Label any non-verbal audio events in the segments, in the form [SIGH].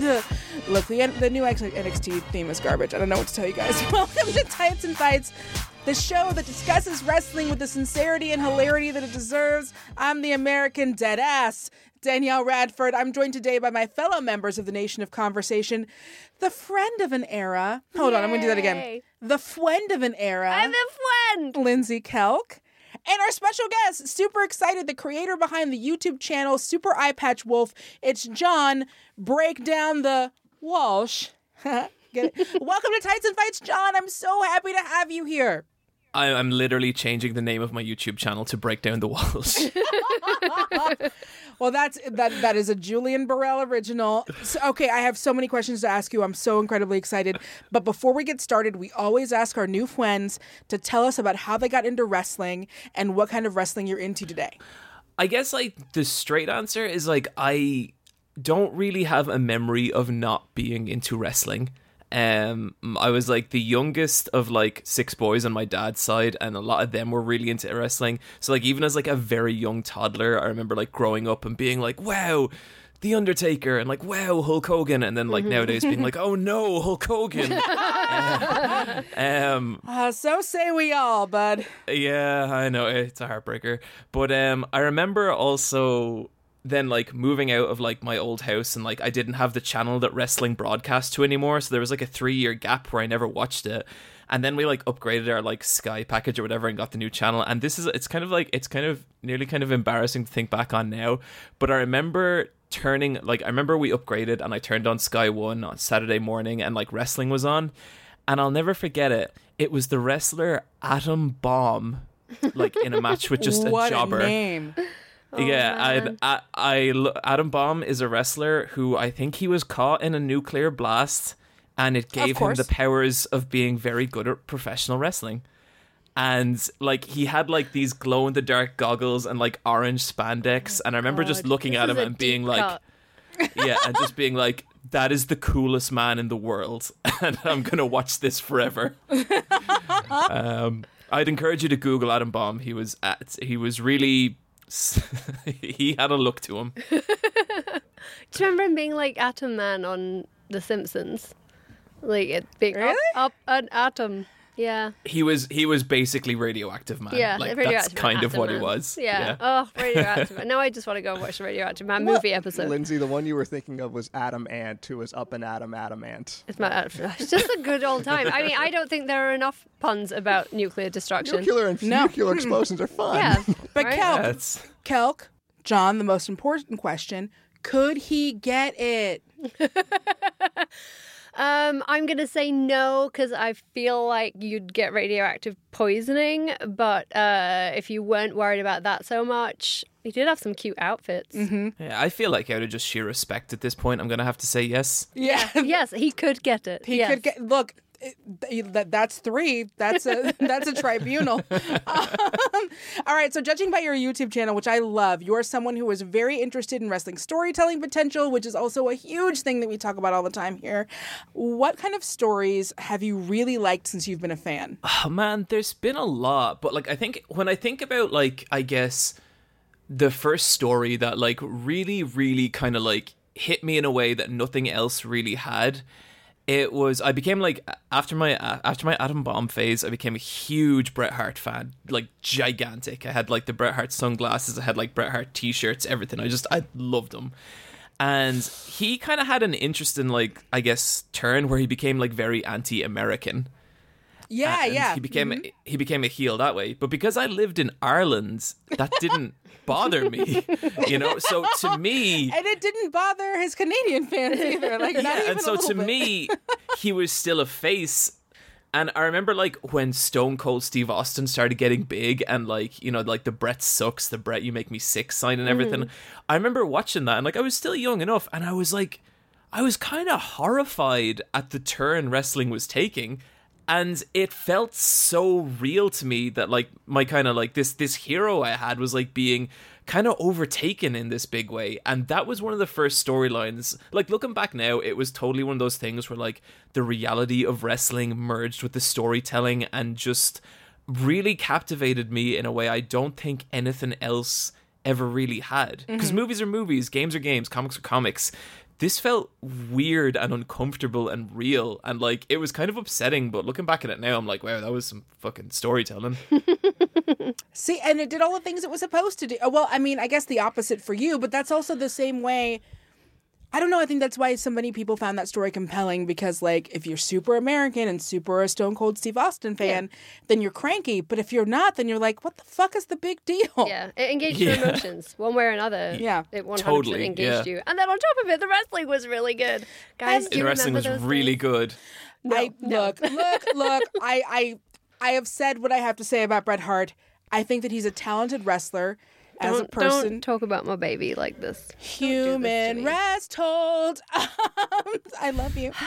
Look, the, the new NXT theme is garbage. I don't know what to tell you guys. [LAUGHS] Welcome to Tights and Fights, the show that discusses wrestling with the sincerity and hilarity that it deserves. I'm the American deadass, Danielle Radford. I'm joined today by my fellow members of the Nation of Conversation, the friend of an era. Hold on, I'm going to do that again. The friend of an era. I'm a friend. Lindsey Kelk. And our special guest, super excited, the creator behind the YouTube channel Super Eyepatch Wolf. It's John. Break down the Walsh. [LAUGHS] Get it? [LAUGHS] Welcome to Tights and Fights, John. I'm so happy to have you here. I, I'm literally changing the name of my YouTube channel to break down the walls. [LAUGHS] [LAUGHS] Well, that's that. That is a Julian Burrell original. So, okay, I have so many questions to ask you. I'm so incredibly excited. But before we get started, we always ask our new friends to tell us about how they got into wrestling and what kind of wrestling you're into today. I guess like the straight answer is like I don't really have a memory of not being into wrestling. Um, I was like the youngest of like six boys on my dad's side, and a lot of them were really into wrestling. So like even as like a very young toddler, I remember like growing up and being like, "Wow, the Undertaker," and like, "Wow, Hulk Hogan," and then like nowadays being like, "Oh no, Hulk Hogan." [LAUGHS] [LAUGHS] um, Uh, so say we all, bud. yeah, I know it's a heartbreaker. But um I remember also then like moving out of like my old house and like I didn't have the channel that wrestling broadcast to anymore, so there was like a 3-year gap where I never watched it. And then we like upgraded our like Sky package or whatever and got the new channel. And this is it's kind of like it's kind of nearly kind of embarrassing to think back on now, but I remember turning like I remember we upgraded and I turned on Sky 1 on Saturday morning and like wrestling was on and I'll never forget it. It was the wrestler Adam Bomb, like in a match with just a jobber. a name. yeah. I, I, I, lo- Bomb is a wrestler who I think he was caught in a nuclear blast, and it gave him the powers of being very good at professional wrestling. And like he had like these glow in the dark goggles and like orange spandex, and I remember just looking This at him and being deep like, [LAUGHS] yeah, and just being like, that is the coolest man in the world, [LAUGHS] and I'm gonna watch this forever. [LAUGHS] um, I'd encourage you to Google Adam Bomb. He was at, he was really [LAUGHS] he had a look to him. [LAUGHS] Do you remember him being like Atom Man on The Simpsons? Like it being Really? up, up an atom. Yeah, He was he was basically radioactive man. yeah. like the that's kind of Atom what he was. Yeah. Oh, [LAUGHS] radioactive. Man. Now I just want to go and watch the Radioactive Man movie episode. Lindsey, the one you were thinking of was Adam Ant, who was up and Adam Adam Ant. It's, my, it's just a good old time. I mean, I don't think there are enough puns about nuclear destruction. Nuclear and No. nuclear explosions are fun. Yeah, [LAUGHS] But right? Kelk, That's Kelk, John, the most important question: Could he get it? [LAUGHS] Um, I'm gonna say no because I feel like you'd get radioactive poisoning. But uh, if you weren't worried about that so much, you did have some cute outfits. yeah, I feel like out of just sheer respect at this point, I'm gonna have to say yes. Yeah, yes, he could get it. he yes. could get. Look, it- that, that's three. That's a [LAUGHS] that's a tribunal. [LAUGHS] Um, all right. So, judging by your YouTube channel, which I love, you are someone who is very interested in wrestling storytelling potential, which is also a huge thing that we talk about all the time here. What kind of stories have you really liked since you've been a fan? [SIGHS] Oh man, there's been a lot, but like I think when I think about like I guess the first story that like really really kind of like hit me in a way that nothing else really had it was I became like after my after my Adam Bomb phase I became a huge Bret Hart fan. Like gigantic. I had like the Bret Hart sunglasses. I had like Bret Hart t-shirts everything. I just I loved him and he kind of had an interesting like I guess turn where he became like very anti-American. Yeah, and yeah. He became mm-hmm. he became a heel that way. But because I lived in Ireland, that didn't bother me. You know, so to [LAUGHS] me, and it didn't bother his Canadian fans either. Like, not even and so to bit. me, he was still a face. And I remember like when Stone Cold Steve Austin started getting big and like, you know, like the Bret sucks, the Bret you make me sick sign and everything. Mm. I remember watching that and like I was still young enough and I was like I was kind of horrified at the turn wrestling was taking and it felt so real to me that like my kind of like this this hero I had was like being kind of overtaken in this big way. And that was one of the first storylines. Like looking back now it was totally one of those things where like the reality of wrestling merged with the storytelling and just really captivated me in a way I don't think anything else ever really had. Because mm-hmm. movies are movies games are games comics are comics this felt weird and uncomfortable and real and like it was kind of upsetting but looking back at it now i'm like wow that was some fucking storytelling [LAUGHS] See, and it did all the things it was supposed to do. Well, I mean, I guess the opposite for you, but that's also the same way. I don't know. I think that's why so many people found that story compelling because, like, if you're super American and super a Stone Cold Steve Austin fan, then you're cranky. But if you're not, then you're like, what the fuck is the big deal? Yeah, it engaged your emotions one way or another. Yeah. it 100% Totally, engaged yeah. you. And then on top of it, the wrestling was really good. Guys, And- do you the wrestling remember was really days? good I look, look, look. I, I, I have said what I have to say about Bret Hart. I think that he's a talented wrestler as a Don't, person. don't talk about my baby like this. Human me. rest hold. [LAUGHS] I love you. [LAUGHS]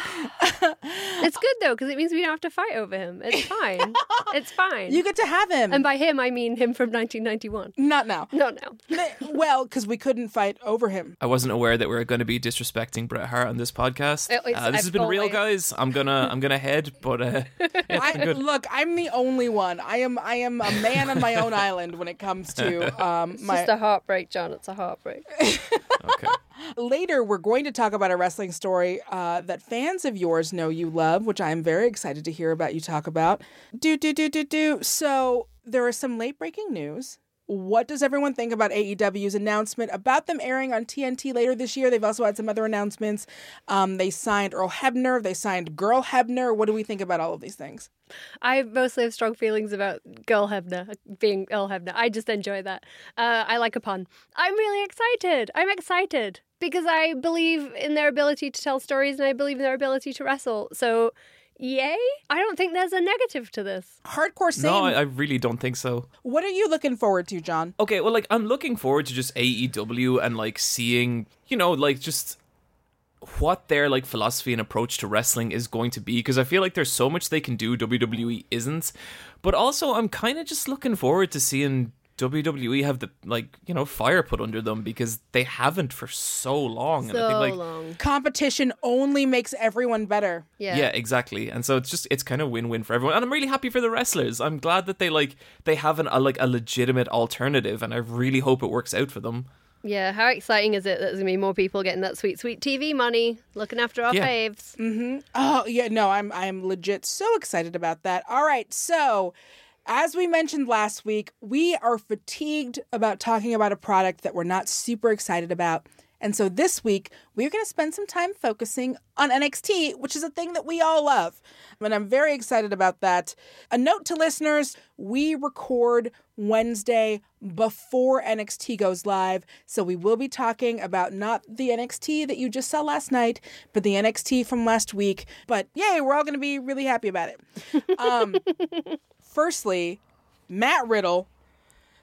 It's good though because it means we don't have to fight over him. It's [LAUGHS] fine. it's fine. You get to have him. and by him, I mean him from 1991. Not now. Not now. Well, because we couldn't fight over him. i wasn't aware that we were going to be disrespecting bret hart on this podcast uh, this I've has been real guys i'm gonna i'm gonna head but uh I, look, I'm the only one. I am. I am a man on my own island when it comes to um, It's my. just a heartbreak, John. It's a heartbreak. [LAUGHS] okay Later, we're going to talk about a wrestling story uh, that fans of yours know you love, which I am very excited to hear about you talk about. Do do do do do. So there is some late breaking news. What does everyone think about AEW's announcement about them airing on TNT later this year? They've also had some other announcements. Um, they signed Earl Hebner. They signed Girl Hebner. What do we think about all of these things? I mostly have strong feelings about Girl Hebner being Earl Hebner. I just enjoy that. Uh, I like a pun. I'm really excited. I'm excited because I believe in their ability to tell stories and I believe in their ability to wrestle. So, yay! I don't think there's a negative to this. Hardcore Sane. no I, I really don't think so what are you looking forward to, John? Okay, well, like I'm looking forward to just AEW and like seeing, you know, like just what their like philosophy and approach to wrestling is going to be because I feel like there's so much they can do WWE isn't. But also I'm kind of just looking forward to seeing WWE have the like, you know, fire put under them because they haven't for so long and I So think like long. Competition only makes everyone better. Yeah. yeah. exactly. And so it's just it's kind of win-win for everyone. And I'm really happy for the wrestlers. I'm glad that they like they have an, a like a legitimate alternative and I really hope it works out for them. Yeah, how exciting is it that there's going to be more people getting that sweet, sweet TV money, looking after our Yeah. faves? Mm-hmm. Oh yeah, no, I'm I'm legit so excited about that. All right, so as we mentioned last week, we are fatigued about talking about a product that we're not super excited about. And so this week, we're going to spend some time focusing on NXT, which is a thing that we all love. And I'm very excited about that. A note to listeners we record Wednesday before NXT goes live. So we will be talking about not the NXT that you just saw last night, but the NXT from last week. But yay, we're all going to be really happy about it. Um, [LAUGHS] firstly, Matt Riddle,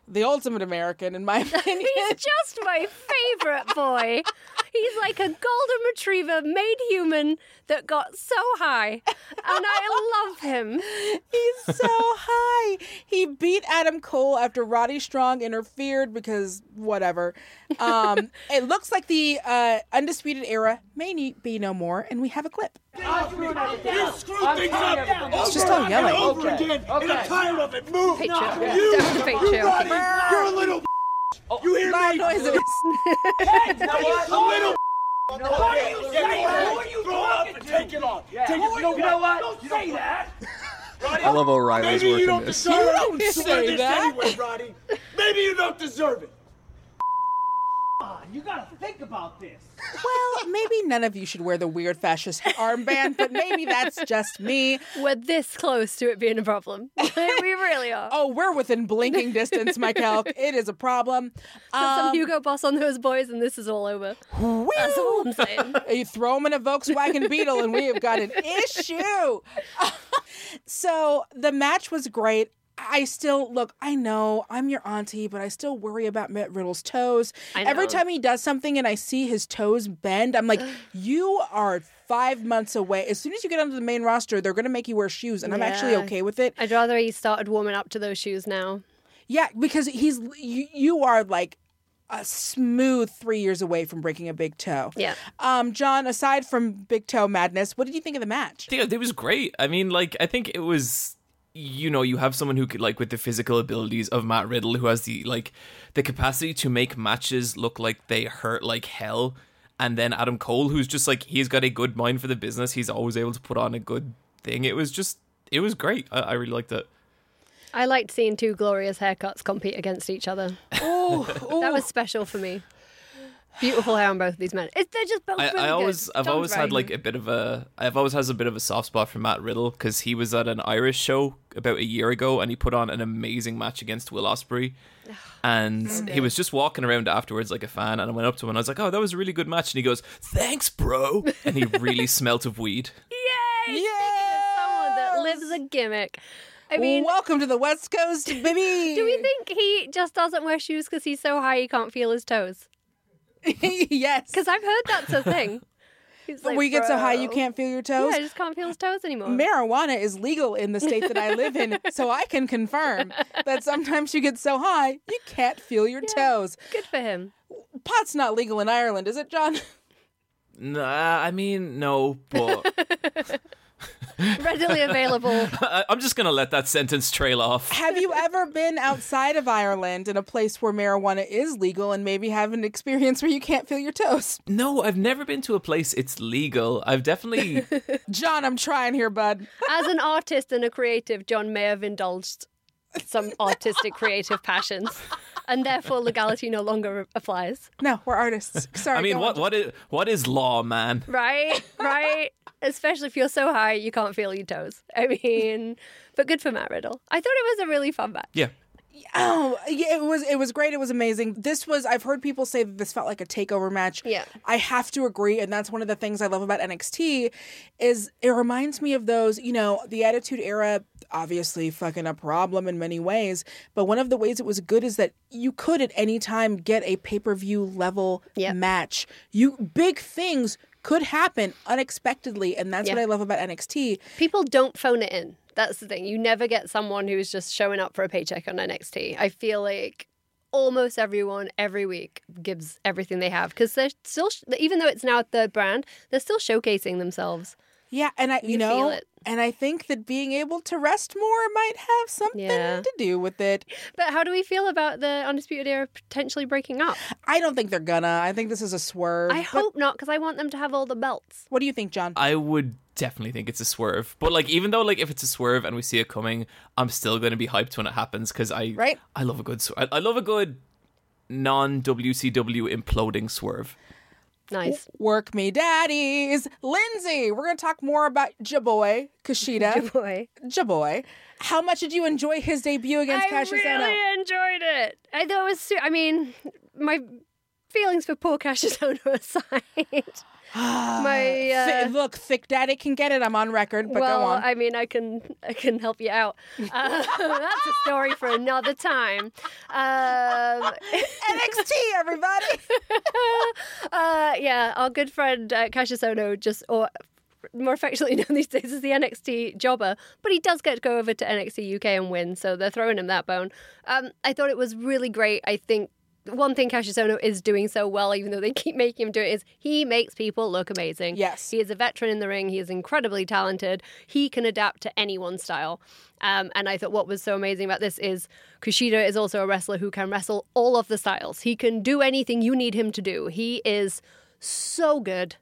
the ultimate American, in my [LAUGHS] opinion. He's just my favorite boy. He's like a golden retriever made human that got so high. And I love him. He's so high. He beat Adam Cole after Roddy Strong interfered because whatever. Um, [LAUGHS] it looks like the uh, undisputed era may be no more, and we have a clip. You screw things up It's just all yelling. over again, and I'm tired of it. Move! Patriarchy. You, Definitely you patriarchy. Roddy, you're a little oh, You hear Loud me? noises. A little What are you saying? What are you Throw it up and take it off. Take it. You know what? Don't say that. [LAUGHS] Roddy, I love O'Reilly's Maybe work you in don't this. deserve You don't You say this that. Anyway, Roddy. Maybe you don't deserve it. You gotta think about this. Well, maybe none of you should wear the weird fascist armband, but maybe that's just me. We're this close to it being a problem. [LAUGHS] we really are. Oh, we're within blinking [LAUGHS] distance, Michael. It is a problem. Put some Um, Hugo Boss on those boys, and this is all over. That's all I'm saying. You throw them in a Volkswagen Beetle, and we have got an [LAUGHS] issue. So the match was great. I still look. I know I'm your auntie, but I still worry about Matt Riddle's toes. I Every time he does something and I see his toes bend, I'm like, [SIGHS] you are five months away. As soon as you get onto the main roster, they're going to make you wear shoes, and I'm actually okay with it. I'd rather he started warming up to those shoes now. Yeah, because he's you, you are like a smooth three years away from breaking a big toe. Yeah. Um, John, aside from big toe madness, what did you think of the match? Yeah, it was great. I mean, like, I think it was. You know, you have someone who could like with the physical abilities of Matt Riddle, who has the like the capacity to make matches look like they hurt like hell, and then Adam Cole, who's just like he's got a good mind for the business. He's always able to put on a good thing. It was just, it was great. I, I really liked it. I liked seeing two glorious haircuts compete against each other. Ooh, ooh. [LAUGHS] That was special for me. Beautiful hair on both of these men. It's, they're just both I, really I good. always, I've John's always very had like a bit of a, I've always has a bit of a soft spot for Matt Riddle because he was at an Irish show about a year ago and he put on an amazing match against Will Ospreay, and he was just walking around afterwards like a fan, and I went up to him and I was like, "Oh, that was a really good match," and he goes, "Thanks, bro," and he really [LAUGHS] smelt of weed. Yay! Yeah. Someone that lives a gimmick. I mean, welcome to the West Coast, baby. [LAUGHS] do we think he just doesn't wear shoes because he's so high he can't feel his toes? [LAUGHS] yes. Because I've heard that's a [LAUGHS] thing. He's like, we get so high you "Bro." can't feel your toes. Yeah, toes. I just can't feel his toes anymore. Marijuana is legal in the state that I live in, [LAUGHS] so I can confirm that sometimes you get so high you can't feel your toes. Good for him. Pot's not legal in Ireland, is it, John? Nah, I mean, no, but [LAUGHS] Readily available. I, [LAUGHS] I'm just gonna let that sentence trail off. Have you ever been outside of Ireland in a place where marijuana is legal and maybe have an experience where you can't feel your toes? No, I've never been to a place it's legal. I've definitely. [LAUGHS] John, I'm trying here, bud. As an artist and a creative, John may have indulged some artistic creative passions, and therefore legality no longer applies. No, we're artists. [LAUGHS] Sorry. I mean, what on. what is what is law, man? Right? Right? [LAUGHS] Especially if you're so high you can't feel your toes. I mean, but good for Matt Riddle. I thought it was a really fun match. Yeah. Oh, yeah, it was it was great. It was amazing. This was I've heard people say that this felt like a takeover match. Yeah. I have to agree, and that's one of the things I love about NXT is it reminds me of those, you know, the Attitude Era obviously fucking a problem in many ways, but one of the ways it was good is that you could at any time get a pay-per-view level Yep. match. You big things could happen unexpectedly, and that's what I love about NXT. People don't phone it in. That's the thing. You never get someone who's just showing up for a paycheck on NXT. I feel like almost everyone every week gives everything they have because they're still, even though it's now a third brand, they're still showcasing themselves. Yeah, and I you, You know, feel it. and I think that being able to rest more might have something Yeah. to do with it. But how do we feel about the Undisputed Era potentially breaking up? I don't think they're gonna. I think this is a swerve. I but hope not because I want them to have all the belts. What do you think, John? I would definitely think it's a swerve. But like, even though like if it's a swerve and we see it coming, I'm still going to be hyped when it happens because I Right. I love a good swerve. I, I love a good non WCW imploding swerve. Nice. Work me, daddies. Lindsey, we're gonna talk more about Jaboy Kushida. [LAUGHS] Boy. Jaboy. How much did you enjoy his debut against I Kassius really Ohno? enjoyed it. I thought it was. Su- I mean, my feelings for poor Kassius Ohno [LAUGHS] aside. My uh, Thi- look, thick daddy can get it. I'm on record, but well, go on. I mean, I can I can help you out. Uh, [LAUGHS] that's a story for another time. Um, [LAUGHS] NXT, everybody. [LAUGHS] uh, yeah, our good friend uh, Kassius Ohno just or. More affectionately known these days as the NXT jobber, but he does get to go over to NXT UK and win, so they're throwing him that bone. Um, I thought it was really great. I think one thing Kassius Ohno is doing so well, even though they keep making him do it, is he makes people look amazing. Yes. He is a veteran in the ring. He is incredibly talented. He can adapt to anyone's style. Um, and I thought what was so amazing about this is Kushida is also a wrestler who can wrestle all of the styles. He can do anything you need him to do. He is so good.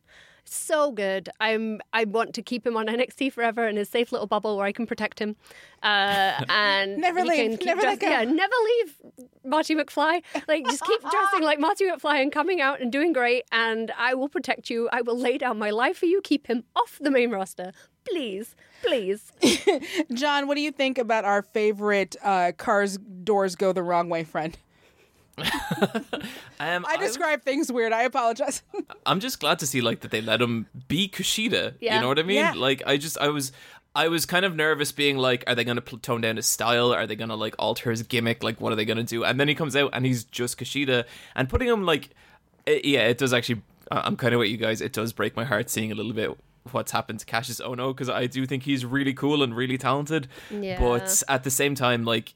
So good. I'm. I want to keep him on [LAUGHS] NXT forever in his safe little bubble where I can protect him. Uh, [LAUGHS] and Never leave. Never let go. Yeah, never leave Marty McFly. Like, just keep dressing like Marty McFly and coming out and doing great. And I will protect you. I will lay down my life for you. Keep him off the main roster, please, please. [LAUGHS] John, what do you think about our favorite uh, cars doors go the wrong way friend? [LAUGHS] Um, I describe things weird. I apologize. [LAUGHS] I'm just glad to see like that they let him be Kushida. Yeah. You know what I mean? Yeah. Like I just I was I was kind of nervous, being like, are they going to tone down his style? Are they going to like alter his gimmick? Like, what are they going to do? And then he comes out and he's just Kushida, and putting him like, it, yeah, it does actually. I- I'm kind of with you guys. It does break my heart seeing a little bit what's happened to Kassius Ohno because I do think he's really cool and really talented. Yeah. But at the same time, like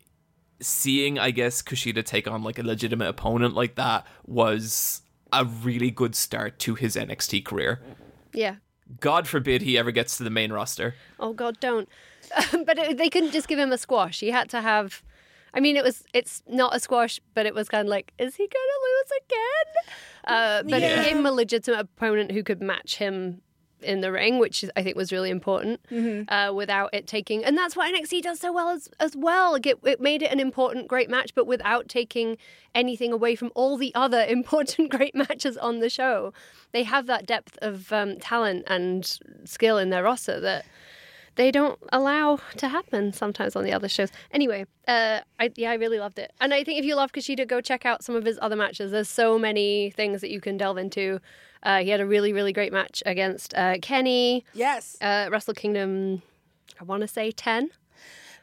seeing, I guess Kushida take on like a legitimate opponent like that was a really good start to his NXT career. Yeah. God forbid he ever gets to the main roster. Oh God, don't. [LAUGHS] but it, they couldn't just give him a squash. He had to have. I mean, it was. It's not a squash, but it was kind of like, is he gonna lose again? Uh, but Yeah. it gave him a legitimate opponent who could match him in the ring, which I think was really important. Uh, without it taking, and that's what NXT does so well as as well. Like, It, it made it an important, great match, but without taking anything away from all the other [LAUGHS] important, great matches on the show. They have that depth of um, talent and skill in their roster that they don't allow to happen sometimes on the other shows. Anyway, uh, I, yeah, I really loved it, and I think if you love Kushida, go check out some of his other matches. There's so many things that you can delve into. Uh, he had a really, really great match against uh, Kenny, Yes. uh, Wrestle Kingdom. I want to say ten.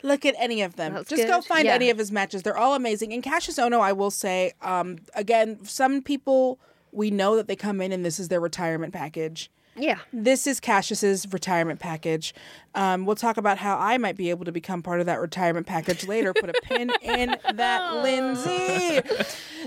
Look at any of them. That's Just go find Yeah. any of his matches. They're all amazing. And Kassius Ohno, I will say, um, again, some people we know that they come in and this is their retirement package. Yeah, This is Kassius's retirement package. Um, we'll talk about how I might be able to become part of that retirement package later. Put a pin [LAUGHS] in that, Lindsey.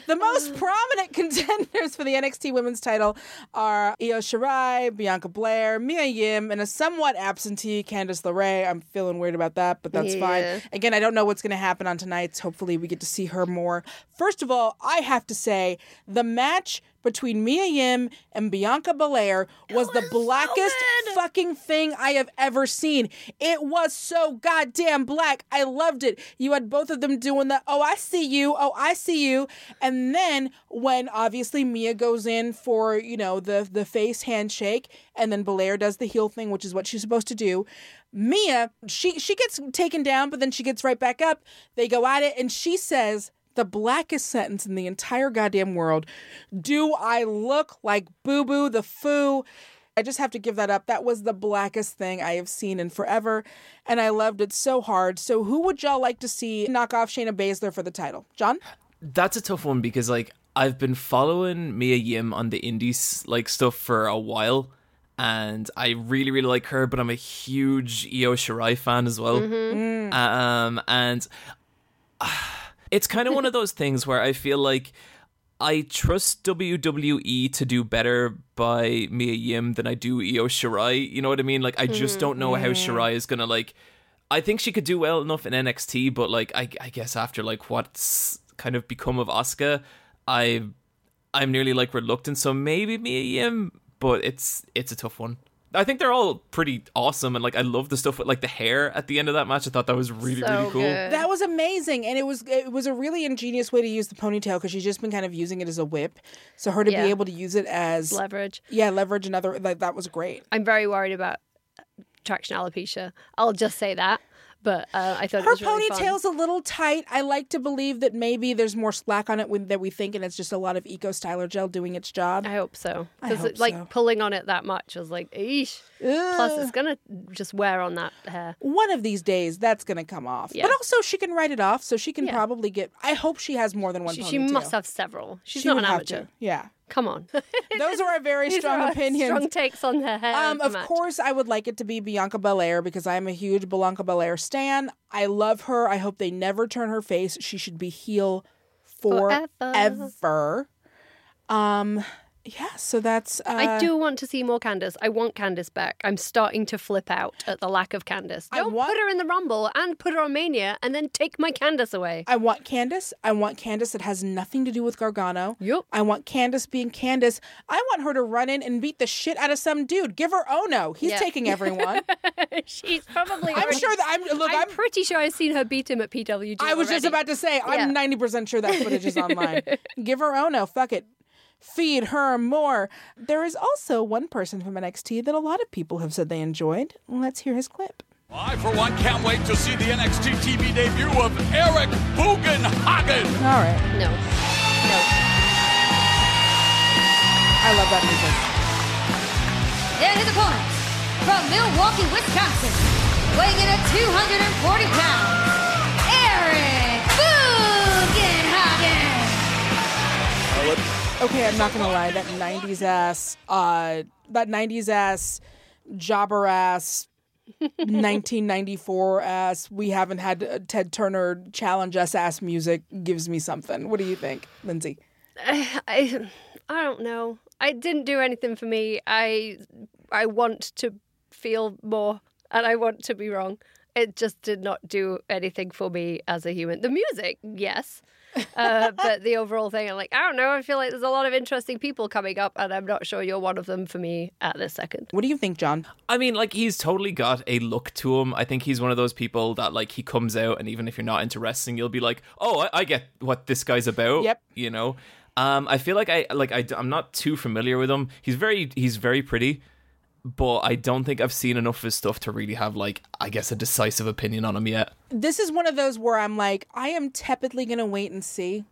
The most prominent [LAUGHS] contenders for the NXT Women's title are Io Shirai, Bianca Belair, Mia Yim, and a somewhat absentee Candice LeRae. I'm feeling weird about that, but that's Yeah. fine. Again, I don't know what's going to happen on tonight's. Hopefully, we get to see her more. First of all, I have to say the match between Mia Yim and Bianca Belair was, the blackest fucking thing I have ever seen. It was so goddamn black. I loved it. You had both of them doing the, oh, I see you. Oh, I see you. And then when obviously Mia goes in for, you know, the, the face handshake and then Belair does the heel thing, which is what she's supposed to do. Mia, she she gets taken down, but then she gets right back up. They go at it, and she says the blackest sentence in the entire goddamn world. Do I look like Boo Boo the Foo? I just have to give that up. That was the blackest thing I have seen in forever, and I loved it so hard. So, who would y'all like to see knock off Shayna Baszler for the title? John? That's a tough one because like I've been following Mia Yim on the indies like stuff for a while, and I really really like her. But I'm a huge Io Shirai fan as well. Um, and it's kind of one of those things where I feel like I trust WWE to do better by Mia Yim than I do Io Shirai. You know what I mean? Like I just don't know how mm-hmm. Shirai is gonna like. I think she could do well enough in NXT, but like I, I guess after like what's kind of become of Asuka, I I'm nearly like reluctant. So maybe Mia Yim, but it's it's a tough one. I think they're all pretty awesome, and like I love the stuff with like the hair at the end of that match. I thought that was really so really cool. good. That was amazing, and it was it was a really ingenious way to use the ponytail because she's just been kind of using it as a whip. So her to Yeah. be able to use it as leverage. yeah leverage another like that was great. I'm very worried about traction alopecia. I'll just say that. But uh, I thought it Her was really fun. ponytail's a little tight. I like to believe that maybe there's more slack on it when, that we think, and it's just a lot of Eco Styler gel doing its job. I hope so. Because like so. pulling on it that much was like, eesh. Plus, it's gonna just wear on that hair. One of these days, that's to come off. Yeah. But also, she can write it off, so she can Yeah. probably get. I hope she has more than one. She, ponytail. she must have several. She's She not an amateur. Yeah, Come on. [LAUGHS] those are our very strong are our opinions. Strong takes on her hair. Um, of match. course, I would like it to be Bianca Belair because I'm a huge Bianca Belair stan. I love her. I hope they never turn her face. She should be heel Forever. forever. Um, yeah. So that's. Uh, I do want to see more Candice. I want Candice back. I'm starting to flip out at the lack of Candice. Don't want- put her in the Rumble and put her on Mania and then take my Candice away. I want Candice. I want Candice that has nothing to do with Gargano. Yup. I want Candice being Candice. I want her to run in and beat the shit out of some dude. Give her Ohno. He's Yeah. taking everyone. [LAUGHS] She's probably. I'm already- sure that I'm. Look, I'm, I'm. pretty sure I've seen her beat him at PWG. I was just about to say, I'm 90% sure that footage is [LAUGHS] online. Give her Ohno. Fuck it. Feed her more. There is also one person from NXT that a lot of people have said they enjoyed. Let's hear his clip. I, for one, can't wait to see the NXT TV debut of Eric Bugenhagen. All right. No. No. I love that music. And his opponent, from Milwaukee, Wisconsin, weighing in at 240 pounds, Eric Bugenhagen. Okay, I'm not gonna lie. That '90s ass, uh, that '90s ass, jobber ass, 1994 ass. We haven't had uh, Ted Turner challenge us ass music gives me something. What do you think, Lindsey? I, I don't know. I didn't do anything for me. I I want to feel more and I want to be wrong. It just did not do anything for me as a human. The music, yes. Uh, but the overall thing, I'm like, I don't know. I feel like there's a lot of interesting people coming up, and I'm not sure you're one of them for me at this second. What do you think, John? I mean, like he's totally got a look to him. I think he's one of those people that like he comes out, and even if you're not into wrestling, you'll be like, "Oh, I, I get what this guy's about." Yep. You know. Um, I feel like I like I, I'm not too familiar with him. He's very he's very pretty, but I don't think I've seen enough of his stuff to really have like I guess a decisive opinion on him yet. This is one of those where I'm like, I am tepidly gonna wait and see,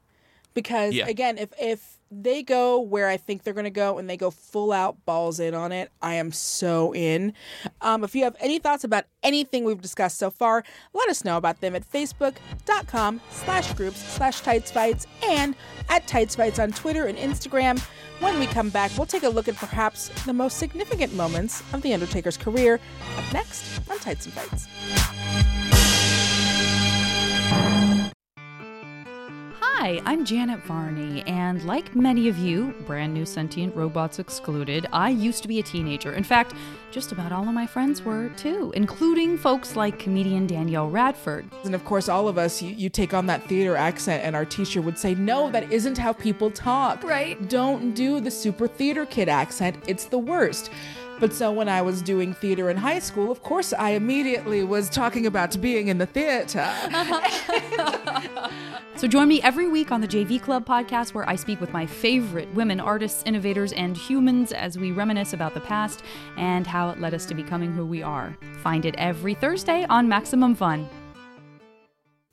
because Yeah. again, if if they go where I think they're gonna go and they go full out balls in on it, I am so in. Um, if you have any thoughts about anything we've discussed so far, let us know about them at facebook.com slash groups slash tights fights and at tights fights on Twitter and Instagram. When we come back, we'll take a look at perhaps the most significant moments of The Undertaker's career. Up next on Tights and Fights. Hi, I'm Janet Varney, and like many of you, brand new sentient robots excluded, I used to be a teenager. In fact, just about all of my friends were too, including folks like comedian Danielle Radford. And of course, all of us, you, you take on that theater accent, and our teacher would say, No, that isn't how people talk. Right. Don't do the super theater kid accent, it's the worst. But so when I was doing theater in high school, of course, I immediately was talking about being in the theater. [LAUGHS] So join me every week on the JV Club podcast, where I speak with my favorite women artists, innovators, and humans as we reminisce about the past and how it led us to becoming who we are. Find it every Thursday on Maximum Fun.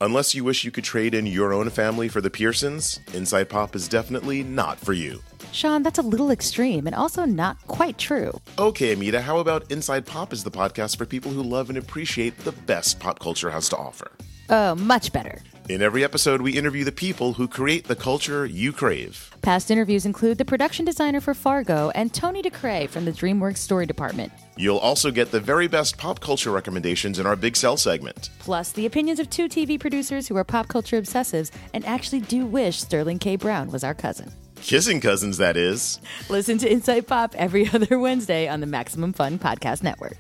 Unless you wish you could trade in your own family for the Pearsons, Inside Pop is definitely not for you. Sean, that's a little extreme and also not quite true. Okay, Amita, how about Inside Pop is the podcast for people who love and appreciate the best pop culture has to offer? Oh, much better. In every episode, we interview the people who create the culture you crave. Past interviews include the production designer for Fargo and Tony DeCray from the DreamWorks Story Department, You'll also get the very best pop culture recommendations in our Big Sell segment. plus the opinions of two TV producers who are pop culture obsessives and actually do wish Sterling K. Brown was our cousin. Kissing Cousins, that is. Listen to Inside Pop every [LAUGHS] other Wednesday on the Maximum Fun Podcast Network.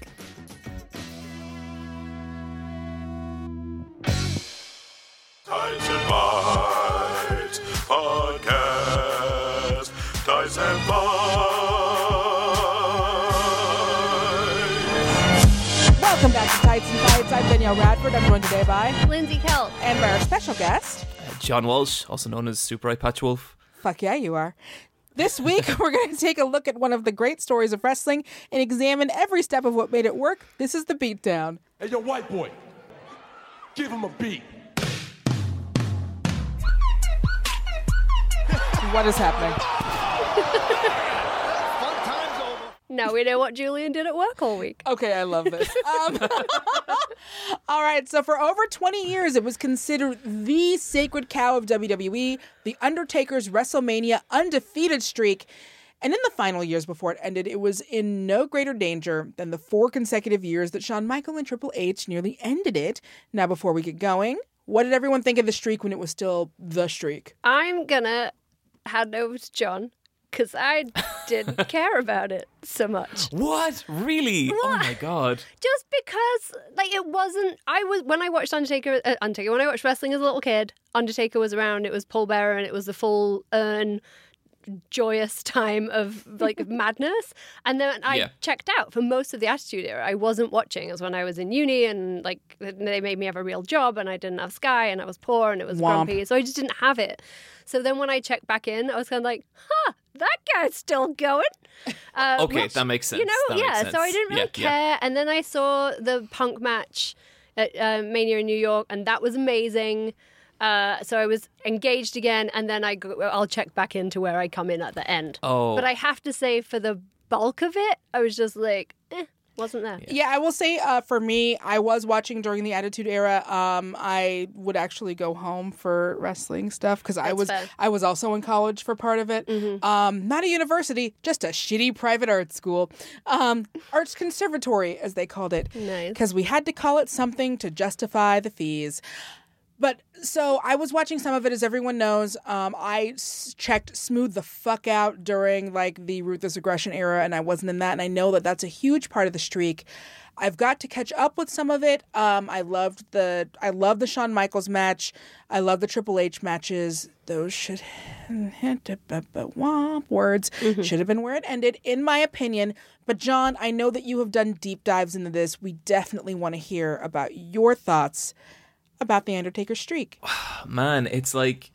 Tights and Bites Podcast. Tights and Bites. Welcome back to Tights and Fights. I'm Danielle Radford. I'm joined today by Lindsey Kelk. and by our special guest. John Walsh, also known as Super Eyepatch Wolf. Fuck yeah, you are. This week, [LAUGHS] we're going to take a look at one of the great stories of wrestling and examine every step of what made it work. This is the beatdown. Hey, yo, white boy. Give him a beat. What is happening? Now we know what Julian did at work all week. Okay, I love this. [LAUGHS] Um, [LAUGHS] all right, so for over 20 years, it was considered the sacred cow of WWE, The Undertaker's WrestleMania undefeated streak. And in the final years before it ended, it was in no greater danger than the four consecutive years that Shawn Michael and Triple H nearly ended it. Now, before we get going, what did everyone think of the streak when it was still the streak? I'm gonna hand over to John because I didn't [LAUGHS] care about it so much. What? Really? Oh my god. Just because, like, it wasn't. I was when I watched Undertaker. Uh, Undertaker. When I watched wrestling as a little kid, Undertaker was around. It was Paul Bearer, and it was the full urn, joyous time of like [LAUGHS] madness. And then I Yeah. checked out for most of the Attitude Era. I wasn't watching as when I was in uni, and like they made me have a real job, and I didn't have Sky, and I was poor, and it was Womp. grumpy, so I just didn't have it. So then when I checked back in, I was kind of like, huh, that guy's still going. [LAUGHS] Uh, Okay, which, that makes sense. You know, That yeah. So I didn't really Yeah, yeah. care. And then I saw the punk match at uh, Mania in New York, and that was amazing. Uh, so I was engaged again, and then I go, I'll check back into where I come in at the end. Oh. But I have to say, for the bulk of it, I was just like. Wasn't there? Yeah, I will say uh, for me, I was watching during the Attitude Era. Um, I would actually go home for wrestling stuff because I was fair. Mm-hmm. I was also in college for part of it. Um, not a university, just a shitty private art school, um, arts conservatory as they called it, Nice. because we had to call it something to justify the fees. But so I was watching some of it, as everyone knows. Um, I s- checked Smooth the fuck out during like the Ruthless Aggression era, and I wasn't in that. And I know that that's a huge part of the streak. I've got to catch up with some of it. Um, I loved the I love the Shawn Michaels match. I love the Triple H matches. Those should womp words should have been where it ended, in my opinion. But John, I know that you have done deep dives into this. We definitely want to hear about your thoughts about the Undertaker streak. [SIGHS] man, it's like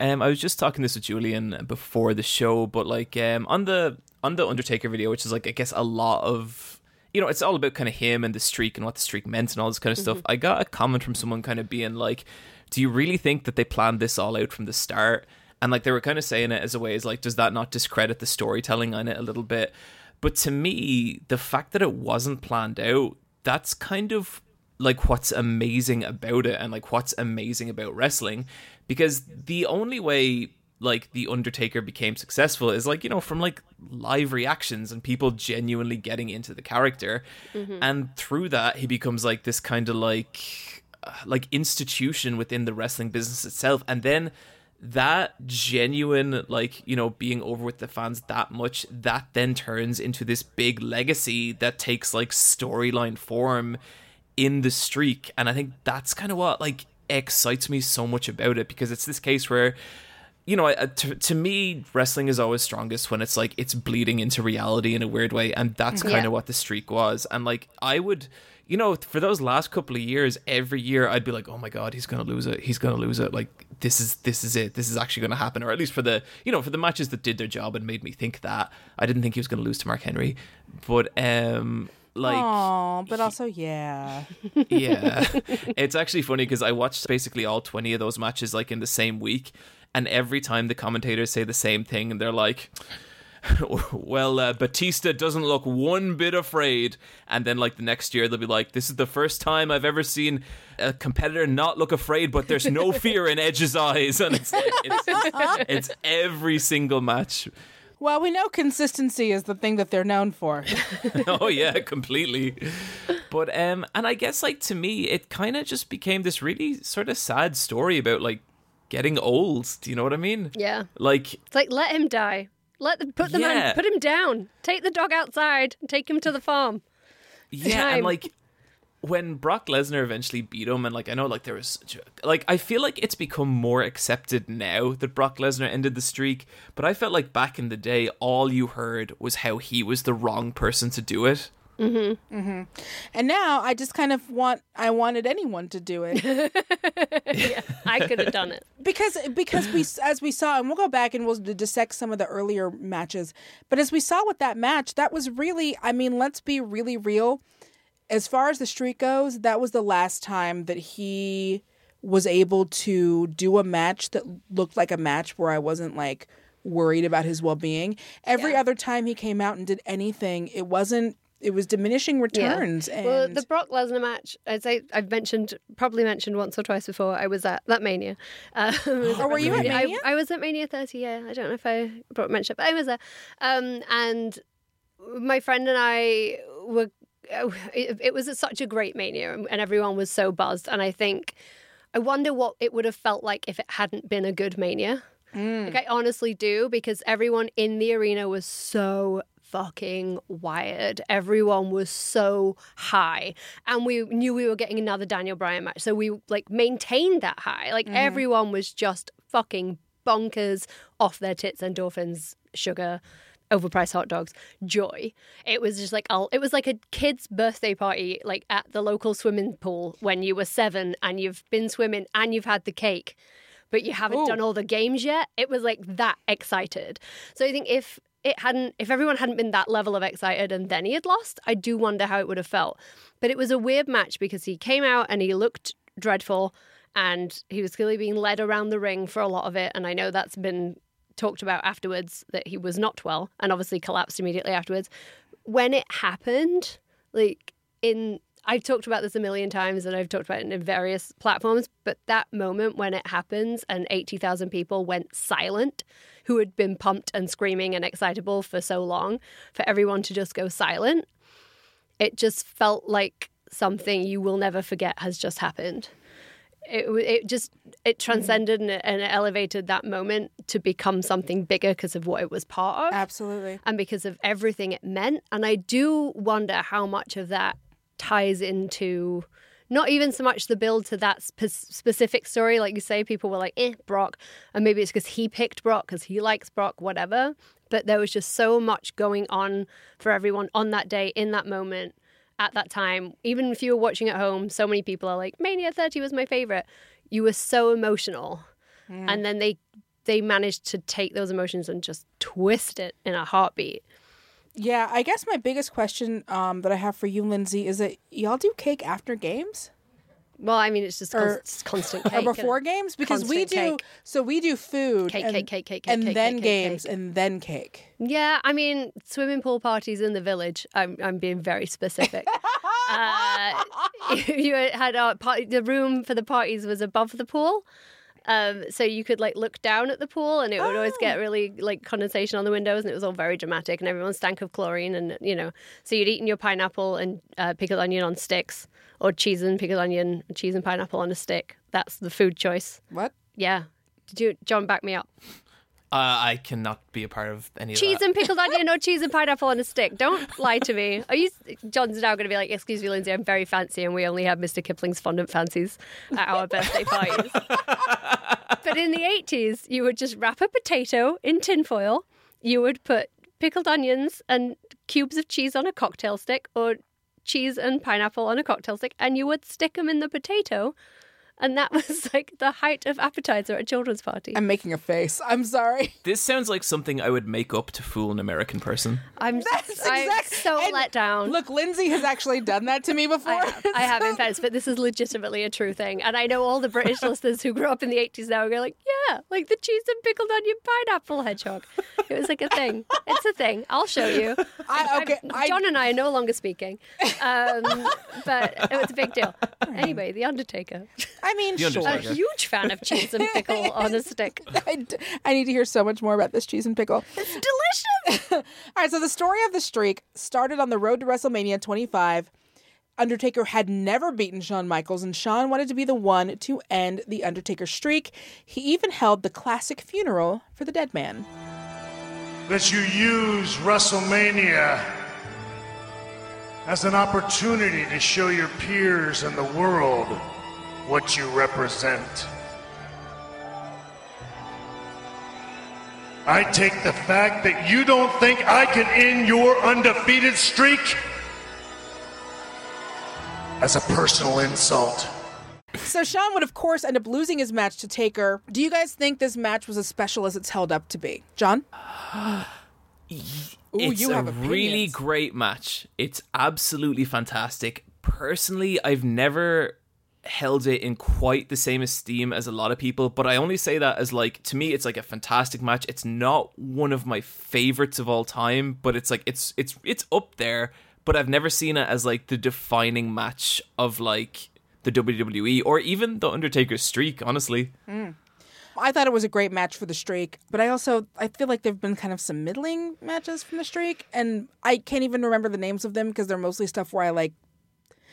um I was just talking this with Julian before the show, but like um on the on the Undertaker video, which is like I guess a lot of you know, it's all about kind of him and the streak and what the streak meant and all this kind of stuff. I got a comment from someone kind of being like, Do you really think that they planned this all out from the start? And like they were kind of saying it as a way as like, does that not discredit the storytelling on it a little bit? But to me, the fact that it wasn't planned out, that's kind of like what's amazing about it and like what's amazing about wrestling because the only way like the undertaker became successful is like you know from like live reactions and people genuinely getting into the character. And through that he becomes like this kind of like uh, like institution within the wrestling business itself. And then that genuine like you know being over with the fans that much that then turns into this big legacy that takes like storyline form in the streak and i think that's kind of what like excites me so much about it because it's this case where you know, to, to me, wrestling is always strongest when it's like it's bleeding into reality in a weird way, and that's kind Yeah. of what the streak was. And like, I would, you know, for those last couple of years, every year I'd be like, oh my god, he's gonna lose it, he's gonna lose it. Like, this is this is it, this is actually gonna happen, or at least for the, you know, for the matches that did their job and made me think that. I didn't think he was gonna lose to Mark Henry, but um, like. Oh, but also yeah. [LAUGHS] yeah [LAUGHS] it's actually funny because i watched basically all 20 of those matches like in the same week and every time the commentators say the same thing and they're like [LAUGHS] well uh, batista doesn't look one bit afraid and then like the next year they'll be like this is the first time i've ever seen a competitor not look afraid but there's no fear in edge's eyes and it's like it's, it's every single match Well, we know consistency is the thing that they're known for. [LAUGHS] oh yeah, completely. But um and I guess like to me it kind of just became this really sort of sad story about like getting old. Do you know what I mean? Yeah. Like It's like let him die. Let the put the Yeah. man put him down. Take the dog outside take him to the farm. yeah, Time. and like when Brock Lesnar eventually beat him, and like I know, like there was such a, like I feel like it's become more accepted now that Brock Lesnar ended the streak, but I felt like back in the day, all you heard was how he was the wrong person to do it. Mm-hmm. Mm-hmm. And now I just kind of want I wanted anyone to do it. [LAUGHS] yeah, I could have done it. because because we as we saw and we'll go back and we'll dissect some of the earlier matches but as we saw with that match that was really i mean let's be really real as far as the streak goes that was the last time that he was able to do a match that looked like a match where i wasn't like worried about his well-being every other time he came out and did anything it wasn't it was diminishing returns and Well, the Brock Lesnar match, as I'd say I've mentioned, probably mentioned once or twice before. I was at that Mania. [LAUGHS] Um, Oh, were you at I- Mania? I, was at Mania 30. Yeah, I don't know if I brought mentioned, it, but I was there. Um, and my friend and I were. Oh, it, it was such a great Mania, and everyone was so buzzed. And I think, I wonder what it would have felt like if it hadn't been a good Mania. Mm. Like I honestly do because everyone in the arena was so fucking wired. Everyone was so high. And we knew we were getting another Daniel Bryan match. So we like maintained that high. Like mm. everyone was just fucking bonkers off their tits, endorphins, sugar, overpriced hot dogs, joy. It was just like I'll, it was like a kid's birthday party like at the local swimming pool when you were 7 and you've been swimming and you've had the cake but you haven't done all the games yet. It was like that excited. So I think if it hadn't, if everyone hadn't been that level of excited and then he had lost, I do wonder how it would have felt. But it was a weird match because he came out and he looked dreadful and he was clearly being led around the ring for a lot of it. And I know that's been talked about afterwards that he was not well and obviously collapsed immediately afterwards. When it happened, Like in I've talked about this a million times and I've talked about it in various platforms, but that moment when it happens and 80,000 people went silent who had been pumped and screaming and excitable for so long, for everyone to just go silent, it just felt like something you will never forget has just happened. It, it just it transcended and, it, and it elevated that moment to become something bigger because of what it was part of Absolutely. and because of everything it meant. And I do wonder how much of that ties into not even so much the build to that spe- specific story. Like you say, people were like, eh, Brock. And maybe it's because he picked Brock, because he likes Brock, whatever. But there was just so much going on for everyone on that day, in that moment, at that time. Even if you were watching at home, so many people are like, Mania 30 was my favorite. You were so emotional. And then they they managed to take those emotions and just twist it in a heartbeat. Yeah, I guess my biggest question um, that I have for you, Lindsey, is that y'all do cake after games Well, I mean, it's just Or- const- constant [LAUGHS] cake. or before games? Because we do. Cake. So we do food, Cake, and, cake, cake, cake, and cake, then cake, games, and then cake. Yeah, I mean, swimming pool parties in the village. I'm, I'm being very specific. [LAUGHS] uh, [LAUGHS] you had a party, the room for the parties was above the pool. Um, so you could like look down at the pool and it would always get really like condensation on the windows and it was all very dramatic and everyone stank of chlorine and you know. So you'd eaten your pineapple and uh, pickled onion on sticks or cheese and pickled onion cheese and pineapple on a stick. That's the food choice. What? yeah. Did you john back me up Uh, I cannot be a part of any cheese of that. and pickled onion or cheese and pineapple on a stick. Don't lie to me. Are you? John's now going to be like, "Excuse me, Lindsey, I'm very fancy, and we only have Mr. Kipling's fondant fancies at our birthday parties." [LAUGHS] but in the 80s, you would just wrap a potato in tinfoil. You would put pickled onions and cubes of cheese on a cocktail stick, or cheese and pineapple on a cocktail stick, and you would stick them in the potato. And that [LAUGHS] was like the height of appetizer at a children's party. I'm making a face. I'm sorry. This sounds like something I would make up to fool an American person. I'm, [LAUGHS] That's I'm so and let down. Look, Lindsey has actually done that to me before. I have, I have in fairness, but this is legitimately a true thing. And I know all the British [LAUGHS] listeners who grew up in the 80s now go like, yeah, like the cheese and pickled onion pineapple hedgehog. It was like a thing. It's a thing. I'll show you. I, okay, I, John and I are no longer speaking, um, but it was a big deal. Anyway, The Undertaker. I mean, The sure. A huge fan of cheese and [LAUGHS] pickle on a stick. [LAUGHS] I, d- I need to hear so much more about this cheese and pickle. It's delicious. [LAUGHS] All right, so the story of the streak started on the road to WrestleMania 25. Undertaker had never beaten Shawn Michaels, and Shawn wanted to be the one to end the Undertaker streak. He even held the classic funeral for the dead man. that you use WrestleMania as an opportunity to show your peers and the world what you represent. I take the fact that you don't think I can end your undefeated streak as a personal insult. So Shawn would, of course, end up losing his match to Taker. Do you guys think this match was as special as it's held up to be? John? [SIGHS] Ooh, it's you have a really great match. It's absolutely fantastic. Personally, I've never held it in quite the same esteem as a lot of people, but I only say that as like to me it's like a fantastic match. It's not one of my favorites of all time, but it's like it's it's it's up there, but I've never seen it as like the defining match of like the WWE or even the Undertaker's streak, honestly. Hmm. I thought it was a great match for the streak, but I also I feel like there've been kind of some middling matches from the streak, and I can't even remember the names of them because they're mostly stuff where I like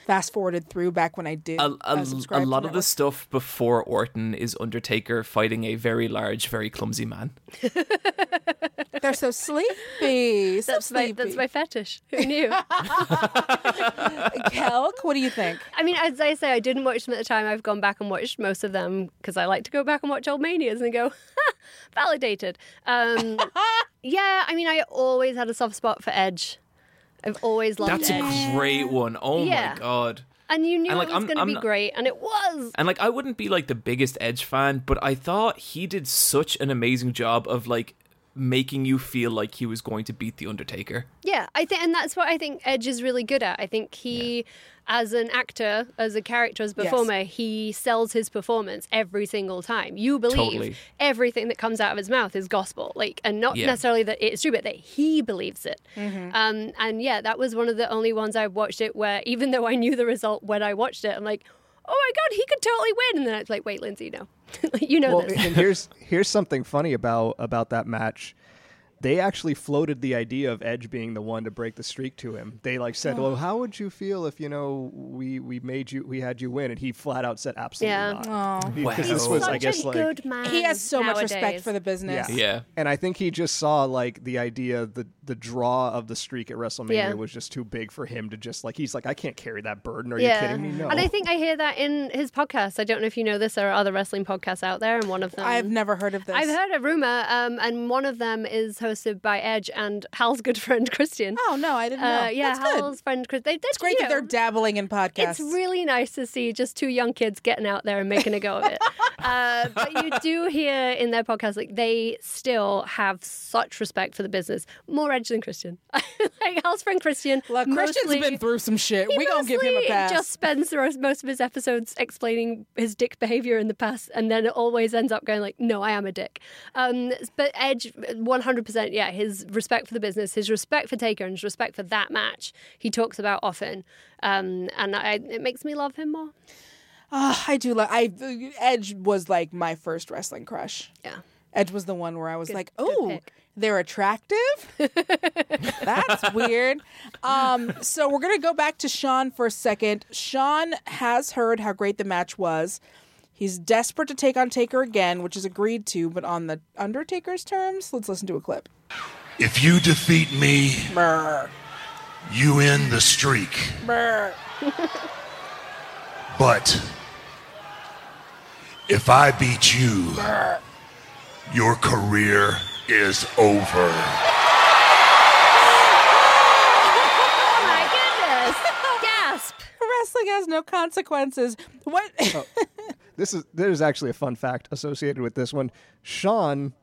fast forwarded through back when I did. a, uh, a, a lot of the stuff before Orton is Undertaker fighting a very large, very clumsy man. [LAUGHS] They're so sleepy. So That's my, that's my fetish. Who knew? [LAUGHS] [LAUGHS] Kelk, what do you think? I mean, as I say, I didn't watch them at the time. I've gone back and watched most of them because I like to go back and watch old manias and go, validated. Um, yeah, I mean, I always had a soft spot for Edge. I've always loved That's Edge. a great one. Oh Yeah. my god. and you knew and, like, it was I'm- going to I'm be not- great, and it was. And like I wouldn't be like the biggest Edge fan, but I thought he did such an amazing job of like making you feel like he was going to beat the Undertaker. Yeah, I think, and that's what I think Edge is really good at. I think he, as an actor, as a character, as a Yes. performer, he sells his performance every single time. You believe Totally. everything that comes out of his mouth is gospel, like, and not Yeah. necessarily that it's true, but that he believes it. Mm-hmm. Um, and yeah, that was one of the only ones I've watched it where, even though I knew the result when I watched it, I'm like, oh my god, he could totally win. And then I was like, wait, Lindsey, no, [LAUGHS] you know well, this. and here's here's something funny about about that match. They actually floated the idea of Edge being the one to break the streak to him. They like said, "Well, how would you feel if you know we we made you we had you win?" And he flat out said, "Absolutely Yeah. not." Aw. Because Wow. this was, Such I guess, a like good man. He has so much respect for the business. Yeah. Yeah. And I think he just saw like the idea, the the draw of the streak at WrestleMania Yeah. was just too big for him to just like. He's like, I can't carry that burden. Are yeah. you kidding me? No. And I think I hear that in his podcast. I don't know if you know this. There are other wrestling podcasts out there, and one of them. I've never heard of this. I've heard a rumor, um, and one of them is hosted by Edge and Hal's good friend [LAUGHS] Christian. Oh no, I didn't know. Uh, yeah, That's good. Hal's friend Chris. They, It's great that they're dabbling in podcasts. It's really nice to see just two young kids getting out there and making a go of it. [LAUGHS] uh, but you do hear in their podcast, like they still have such respect for the business, more Edge than Christian. [LAUGHS] like Hal's friend Christian. Look, Christian's mostly- been through some shit. We gonna give him a pass. Just spends the rest, most of his episodes explaining his dick behavior in the past, and then it always ends up going like, "No, I am a dick." Um, but Edge, one hundred percent, yeah, his respect for the business, his respect for Taker, and his respect for that match, he talks about often, um, and I, it makes me love him more. Ah, I do love. I Edge was like my first wrestling crush. Yeah. Edge was the one where I was Good- like, "Oh, they're attractive." [LAUGHS] That's weird. Um, so we're gonna go back to Shawn for a second. Shawn has heard how great the match was. He's desperate to take on Taker again, which is agreed to, but on the Undertaker's terms. Let's listen to a clip. If you defeat me, Brr, you end the streak. brr. [LAUGHS] But if I beat you, your career is over. Oh my goodness! Gasp! [LAUGHS] Wrestling has no consequences. What? Oh. [LAUGHS] this is there's actually a fun fact associated with this one. Shawn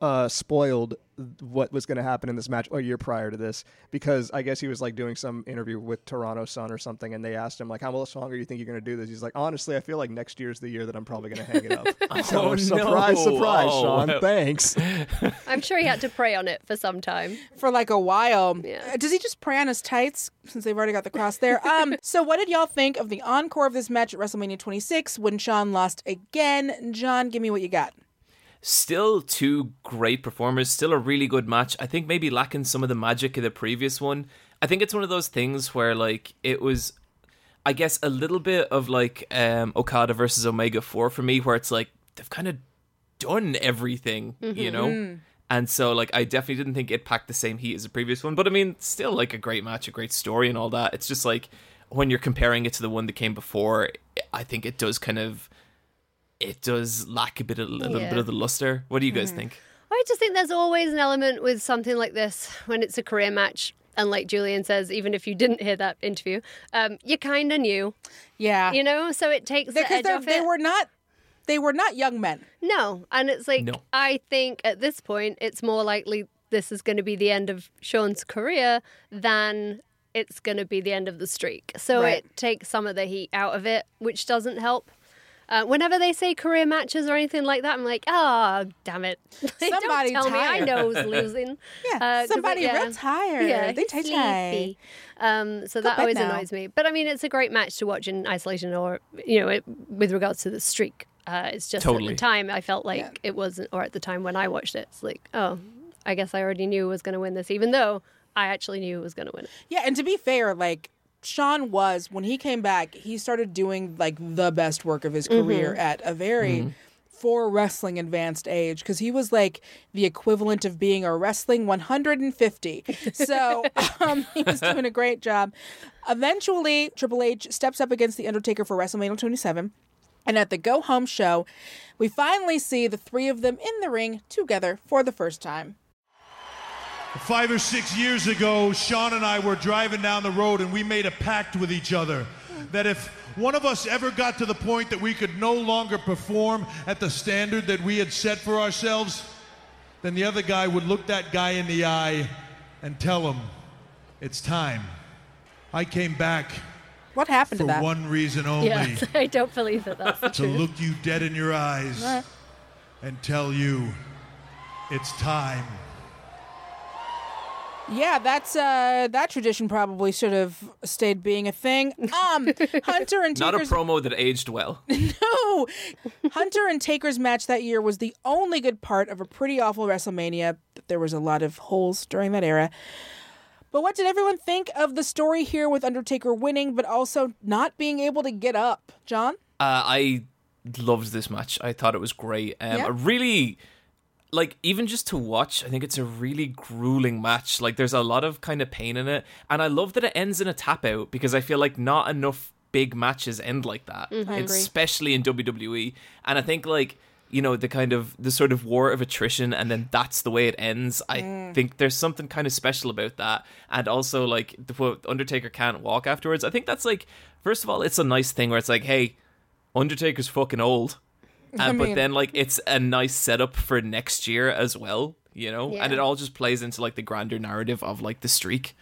uh, spoiled what was going to happen in this match a year prior to this because I guess he was like doing some interview with Toronto Sun or something, and they asked him like, "How much longer do you think you're going to do this?" He's like, "Honestly, I feel like next year's the year that I'm probably going to hang it up." [LAUGHS] so Oh, surprise, no. surprise, Oh, Shawn. Thanks. [LAUGHS] I'm sure he had to pray on it for some time. for like a while. Yeah. Uh, Does he just pray on his tights since they've already got the cross there? Um. [LAUGHS] so what did y'all think of the encore of this match at WrestleMania 26 when Shawn lost again? John, give me what you got. Still two great performers, still a really good match. I think maybe lacking some of the magic of the previous one. I think it's one of those things where like it was I guess a little bit of like um Okada versus Omega 4 for me where it's like they've kind of done everything, you know? And so like I definitely didn't think it packed the same heat as the previous one, but I mean still like a great match, a great story and all that. It's just like when you're comparing it to the one that came before, I think it does kind of it does lack a bit of a little Yeah. bit of the luster. What do you guys think? I just think there's always an element with something like this when it's a career match. And like Julian says, even if you didn't hear that interview, um, you kind of knew, Yeah. you know. So it takes the because edge they're- they it. were not they were not young men. No, and it's like No. I think at this point it's more likely this is going to be the end of Shawn's career than it's going to be the end of the streak. So Right. it takes some of the heat out of it, which doesn't help. Uh, whenever they say career matches or anything like that, I'm like, oh, damn it. [LAUGHS] Somebody Don't tell me I know who's [LAUGHS] losing. Yeah, Uh, 'cause somebody it- yeah. real tired. Yeah, they he's [LAUGHS] sleepy. Um, so that always now. annoys me. But I mean, it's a great match to watch in isolation or, you know, it, with regards to the streak. Uh, it's just at the time I felt like Yeah. it wasn't, or at the time when I watched it, it's like, oh, I guess I already knew who was going to win this, even though I actually knew who was going to win it. Yeah, and to be fair, like Shawn was when he came back, he started doing like the best work of his career at a very for wrestling advanced age because he was like the equivalent of being a wrestling 150. [LAUGHS] So um, he was doing a great job. Eventually, Triple H steps up against The Undertaker for WrestleMania 27. And at the go home show, we finally see the three of them in the ring together for the first time. Five or six years ago, Shawn and I were driving down the road and we made a pact with each other that if one of us ever got to the point that we could no longer perform at the standard that we had set for ourselves, then the other guy would look that guy in the eye and tell him, It's time. I came back What happened for to that? one reason only Yes, [LAUGHS] I don't believe that that's the to truth. look you dead in your eyes Right. and tell you, It's time. Yeah, that's uh that tradition probably should have stayed being a thing. Um [LAUGHS] Hunter and Taker's Not a promo that aged well. [LAUGHS] No. Hunter and Taker's match that year was the only good part of a pretty awful WrestleMania. There was a lot of holes during that era. But what did everyone think of the story here with Undertaker winning but also not being able to get up? John? Uh, I loved this match. I thought it was great. Um, Yeah. a really, like, even just to watch, I think it's a really grueling match. Like, there's a lot of kind of pain in it. And I love that it ends in a tap out because I feel like not enough big matches end like that, Mhm. Especially in WWE. And I think, like, you know, the kind of the sort of war of attrition, and then that's the way it ends. I Mm. think there's something kind of special about that, and also like the Undertaker can't walk afterwards. I think that's like, first of all, it's a nice thing where it's like, hey, Undertaker's fucking old, I and, but then like it's a nice setup for next year as well, you know, and it all just plays into like the grander narrative of like the streak.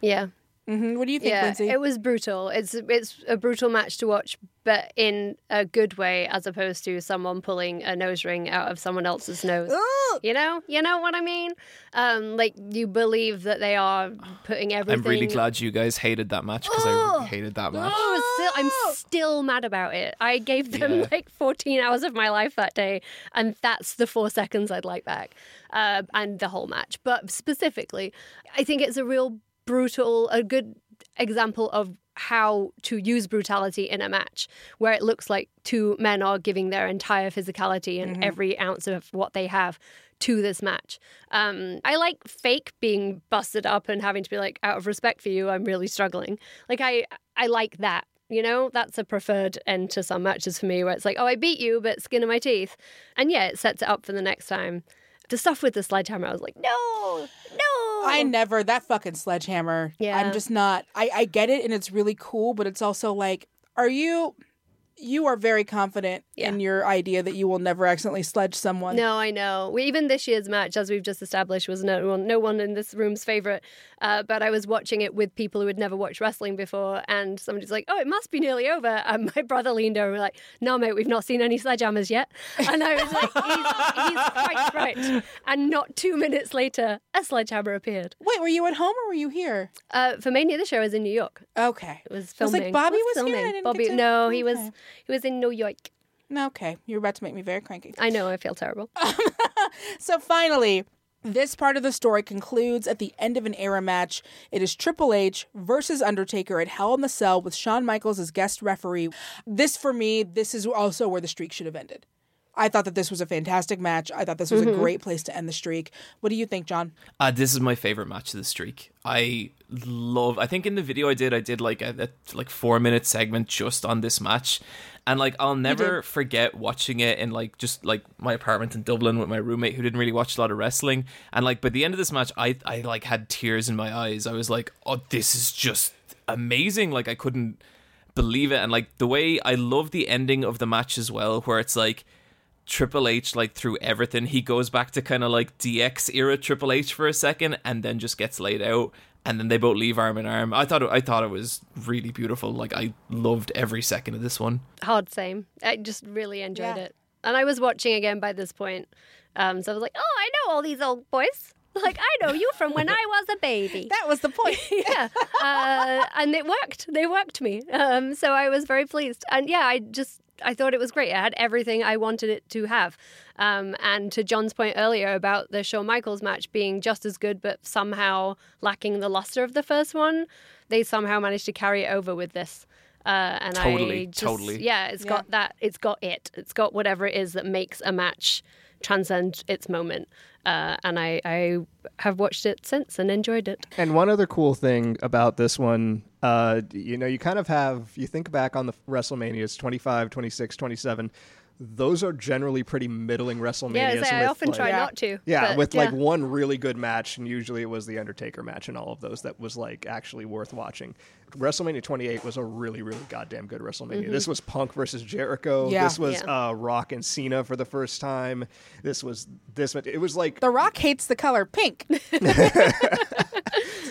Yeah. Mm-hmm. What do you think, yeah, Lindsey? it was brutal. It's it's a brutal match to watch, but in a good way, as opposed to someone pulling a nose ring out of someone else's nose. You know, you know what I mean? Um, like you believe that they are putting everything. I'm really glad you guys hated that match because I really hated that match. Oh, still, I'm still mad about it. I gave them Yeah. like 14 hours of my life that day, and that's the four seconds I'd like back, uh, and the whole match. But specifically, I think it's a real brutal, a good example of how to use brutality in a match where it looks like two men are giving their entire physicality and Mhm. every ounce of what they have to this match. Um, I like fake being busted up and having to be like, out of respect for you, I'm really struggling. Like I, I like that. You know, that's a preferred end to some matches for me, where it's like, oh, I beat you, but skin of my teeth, and yeah, it sets it up for the next time. The stuff with the sledgehammer, I was like, no, no. I never that fucking sledgehammer. Yeah. I'm just not. I I get it and it's really cool, but it's also like, are you? You are very confident in your idea that you will never accidentally sledge someone. No, I know. We, even this year's match, as we've just established, was no one, no one in this room's favorite. Uh, but I was watching it with people who had never watched wrestling before, and somebody's like, "Oh, it must be nearly over." And my brother leaned over and was like, "No, mate, we've not seen any sledgehammers yet." And I was like, "He's, he's quite right." And not two minutes later, a sledgehammer appeared. Wait, were you at home or were you here? Uh, for Mania, the show was in New York. Okay, it was I was like. Bobby It was here I filming. Bobby, no, he was He was in New York. Okay, you're about to make me very cranky. I know. I feel terrible. [LAUGHS] So finally, this part of the story concludes at the end of an era match. It is Triple H versus Undertaker at Hell in the Cell with Shawn Michaels as guest referee. This, for me, this is also where the streak should have ended. I thought that this was a fantastic match. I thought this was Mhm. a great place to end the streak. What do you think, John? Uh, this is my favorite match of the streak. I love. I think in the video I did, I did like a, a like four minute segment just on this match, and like I'll never forget watching it in like just like my apartment in Dublin with my roommate who didn't really watch a lot of wrestling, and like by the end of this match, I I like had tears in my eyes. I was like, oh, this is just amazing. Like I couldn't believe it, and like the way I love the ending of the match as well, where it's like. Triple H like through everything. He goes back to kind of like DX era Triple H for a second, and then just gets laid out, and then they both leave arm in arm. I thought it, I thought it was really beautiful. Like I loved every second of this one. Hard same. I just really enjoyed it. And I was watching again by this point. Um, so I was like, oh, I know all these old boys. [LAUGHS] Like, I know you from when I was a baby. That was the point. [LAUGHS] yeah. Uh, and it worked. They worked me. Um, so I was very pleased. And yeah, I just, I thought it was great. It had everything I wanted it to have. Um, and to John's point earlier about the Shawn Michaels match being just as good, but somehow lacking the luster of the first one, they somehow managed to carry it over with this. Uh, and Totally, I just, totally. yeah, it's Yeah. got that. It's got it. It's got whatever it is that makes a match transcend its moment. Uh, and I, I have watched it since and enjoyed it. And one other cool thing about this one, uh, you know, you kind of have, you think back on the WrestleManias 25, 26, 27, those are generally pretty middling WrestleManias. Yeah, I was like, often try like- not to. Yeah, but with like one really good match, and usually it was the Undertaker match, and all of those that was like actually worth watching. WrestleMania 28 was a really, really goddamn good WrestleMania. Mm-hmm. This was Punk versus Jericho. Yeah. This was Yeah. uh, Rock and Cena for the first time. This was this. It was like The Rock hates the color pink. [LAUGHS] [LAUGHS] Did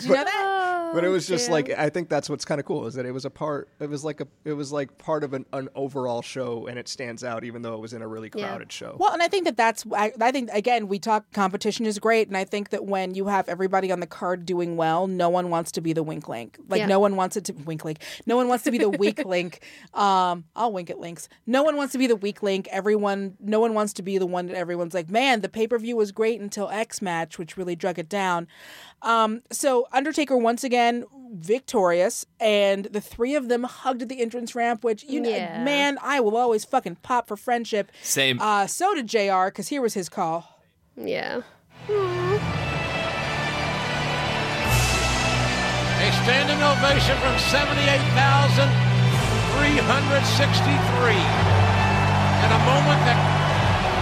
you know that? But it was just like I think that's what's kind of cool is that it was a part. It was like a. It was like part of an, an overall show, and it stands out even though it was in a really Yeah. crowded show. Well, and I think that that's, I, I think, again, we talk competition is great. And I think that when you have everybody on the card doing well, no one wants to be the wink link. Like, Yeah. no one wants it to, wink link. No one wants to be the weak [LAUGHS] link. Um, I'll wink at links. No one wants to be the weak link. Everyone, no one wants to be the one that everyone's like, man, the pay per view was great until X match, which really drug it down. Um, so Undertaker once again victorious, and the three of them hugged at the entrance ramp, which you know, Yeah. man, I will always fucking pop for friendship. Same. Uh, so did Jr. Because here was his call. Yeah. A standing ovation from 78,363. And a moment that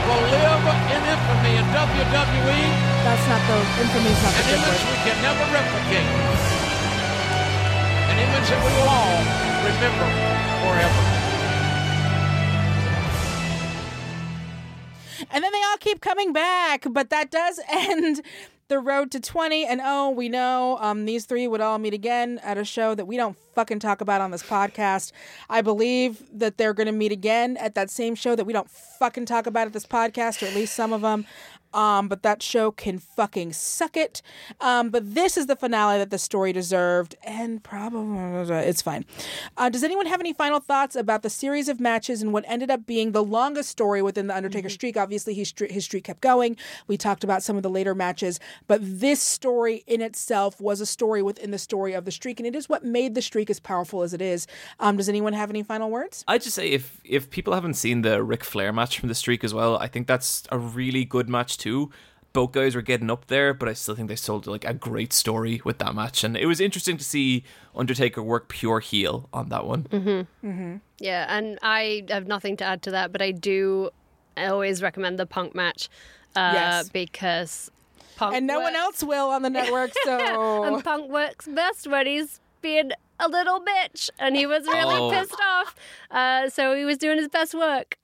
will live in infamy in WWE, That's not the infamy's not the an image we can never replicate. An image that we will all remember forever. And then they all keep coming back, but that does [LAUGHS] end the road to 20. And oh, we know um, these three would all meet again at a show that we don't fucking talk about on this podcast. I believe that they're going to meet again at that same show that we don't fucking talk about at this podcast, or at least some of them. Um, but that show can fucking suck it. Um, but this is the finale that the story deserved, and probably it's fine. Uh, does anyone have any final thoughts about the series of matches and what ended up being the longest story within the Undertaker streak? Obviously, his streak, his streak kept going. We talked about some of the later matches, but this story in itself was a story within the story of the streak, and it is what made the streak as powerful as it is. Um, does anyone have any final words? I'd just say if if people haven't seen the Ric Flair match from the streak as well, I think that's a really good match too. Both guys were getting up there, but I still think they sold like a great story with that match, and it was interesting to see Undertaker work pure heel on that one. Mm-hmm. Yeah, and I have nothing to add to that, but I do I always recommend the Punk match uh, Yes. because Punk And no one else will on the network, [LAUGHS] so. and Punk works best when he's being a little bitch, and he was really Oh. pissed off. Uh, so he was doing his best work.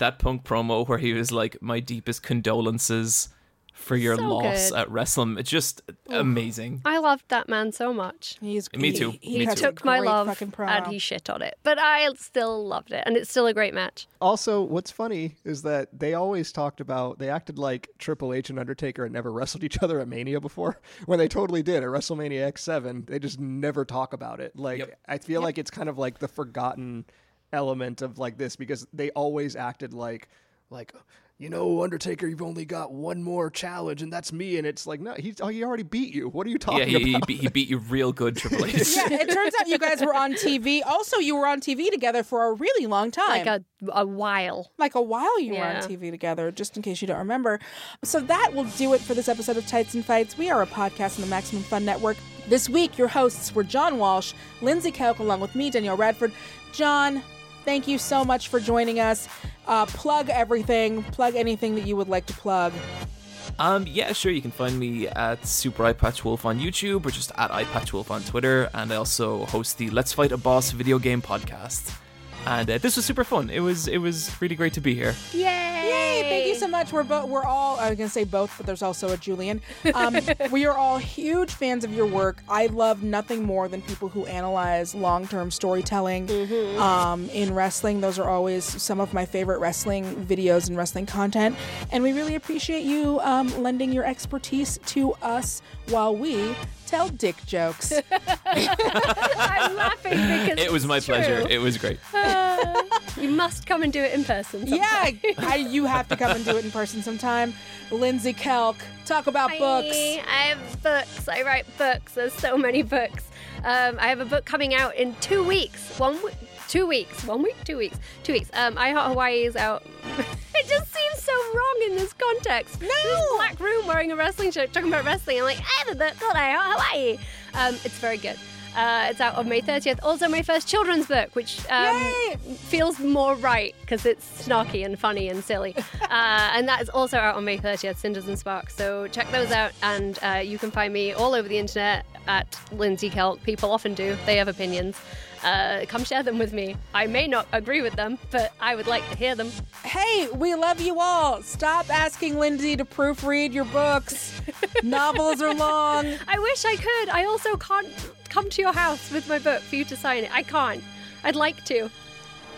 That punk promo where he was like, "My deepest condolences for your So loss good. at Wrestling," it's just amazing. I loved that man so much. He's Me too. He, Me has too. Took my love and he shit on it, but I still loved it, and it's still a great match. Also, what's funny is that they always talked about they acted like Triple H and Undertaker had never wrestled each other at Mania before, [LAUGHS] when they totally did at WrestleMania X7. They just never talk about it. Like Yep. I feel like it's kind of like the forgotten element of like this because they always acted like like you know Undertaker, you've only got one more challenge and that's me, and it's like no, he's oh, he already beat you. What are you Yeah, talking yeah, he, about? beat, he beat you real good, Triple [LAUGHS] H. yeah, it turns out you guys were on TV. Also, you were on TV together for a really long time. Like a, a while. like a while you were on TV together, just in case you don't remember. So that will do it for this episode of Tights and Fights. We are a podcast on the Maximum Fun Network. This week, your hosts were John Walsh, Lindsey Kelk, along with me, Danielle Radford. John, thank you so much for joining us. Uh, plug everything, plug anything that you would like to plug. Um, yeah, sure. You can find me at Super Eyepatch Wolf on YouTube or just at Eye Patch Wolf on Twitter. And I also host the Let's Fight a Boss video game podcast. And uh, this was super fun. It was it was really great to be here. Yay! Yay! Thank you so much. We're both. We're all. I was gonna say both, but there's also a Julian. Um, [LAUGHS] we are all huge fans of your work. I love nothing more than people who analyze long-term storytelling um, in wrestling. Those are always some of my favorite wrestling videos and wrestling content. And we really appreciate you um, lending your expertise to us while we tell dick jokes. [LAUGHS] I'm laughing because It was it's my pleasure. It was great. [LAUGHS] Uh, you must come and do it in person. yeah. I, you have to come and do it in person sometime. Lindsey Kelk, talk about books. I have books. I write books. There's so many books. Um, I have a book coming out in two weeks. One week. Two weeks. One week? Two weeks. Two weeks. Um, I Heart Hawaii is out. [LAUGHS] it just seems so wrong in this context. No! This black room wearing a wrestling shirt talking about wrestling. I'm like, I have a book called I Heart Hawaii. Um, it's very good. Uh, it's out on May 30th. Also, my first children's book, which um, feels more right because it's snarky and funny and silly. [LAUGHS] uh, and that is also out on May 30th, Cinders and Sparks. So check those out, and uh, you can find me all over the internet at Lindsey Kelk. People often do, they have opinions. Uh, come share them with me. I may not agree with them, but I would like to hear them. Hey, we love you all. Stop asking Lindsey to proofread your books. [LAUGHS] Novels are long. I wish I could. I also can't come to your house with my book for you to sign it. I can't. I'd like to.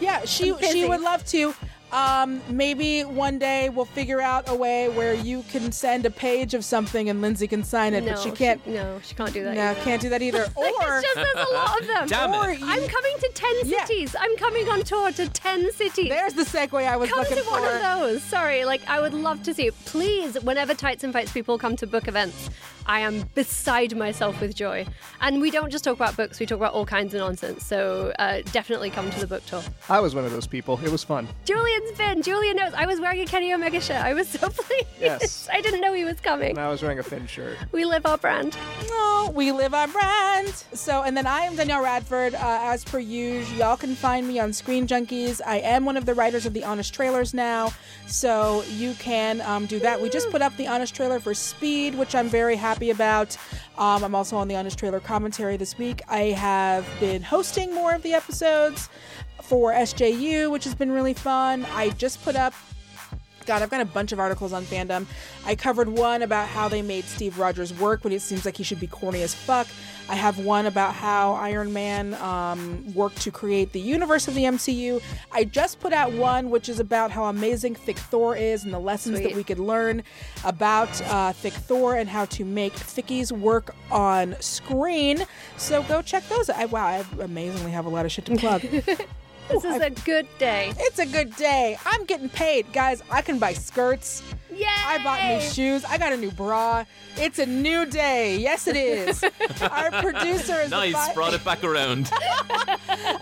Yeah, she she would love to. Um, maybe one day we'll figure out a way where you can send a page of something and Lindsey can sign it, no, but she can't. no, she can't do that. No, either. can't do that either. [LAUGHS] Or it's just there's a lot of them. Damn it. Or I'm coming to ten cities. I'm coming on tour to ten cities. There's the segue I was come looking to one for. of those. Sorry, like I would love to see it. Please, whenever Tights and Fights people come to book events, I am beside myself with joy. And we don't just talk about books; we talk about all kinds of nonsense. So uh, definitely come to the book tour. I was one of those people. It was fun. Julian's been. Julian knows. I was wearing a Kenny Omega shirt. I was so [LAUGHS] pleased. Yes. I didn't know he was coming. And I was wearing a Finn shirt. We live our brand. Oh, we live our brand. So, and then I am Danielle Radford. Uh, as per usual, y'all can find me on Screen Junkies. I am one of the writers of the Honest Trailers now, so you can um, do that. We just put up the Honest Trailer for Speed, which I'm very happy about. Um, I'm also on the Honest Trailer commentary this week. I have been hosting more of the episodes for SJU, which has been really fun. I just put up God, I've got a bunch of articles on fandom. I covered one about how they made Steve Rogers work when it seems like he should be corny as fuck. I have one about how Iron Man um, worked to create the universe of the MCU. I just put out one which is about how amazing Thick Thor is and the lessons Sweet. that we could learn about uh, Thick Thor and how to make thickies work on screen. So go check those out. I, wow, I amazingly have a lot of shit to plug. [LAUGHS] This is a good day. It's a good day. I'm getting paid. Guys, I can buy skirts. Yay! I bought new shoes. I got a new bra. It's a new day. Yes, it is. Our [LAUGHS] producer is Nice, fi- brought it back around. [LAUGHS]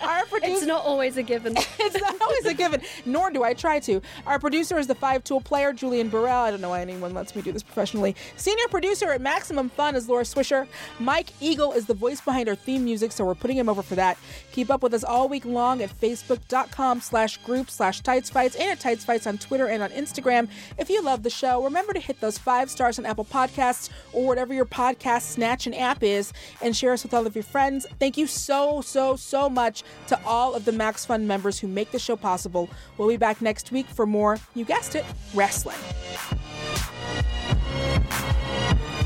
Our producer. It's not always a given. [LAUGHS] it's not always a given, nor do I try to. Our producer is the five tool player, Julian Burrell. I don't know why anyone lets me do this professionally. Senior producer at Maximum Fun is Laura Swisher. Mike Eagle is the voice behind our theme music, so we're putting him over for that. Keep up with us all week long at facebook.com slash group slash tights fights and at tights fights on Twitter and on Instagram. If you love the show, remember to hit those five stars on Apple Podcasts or whatever your podcast snatch and app is and share us with all of your friends. Thank you so, so, so much to all of the Max Fun members who make the show possible. We'll be back next week for more, you guessed it, wrestling.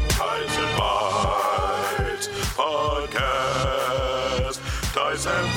Ties and Bites Podcast. Ties and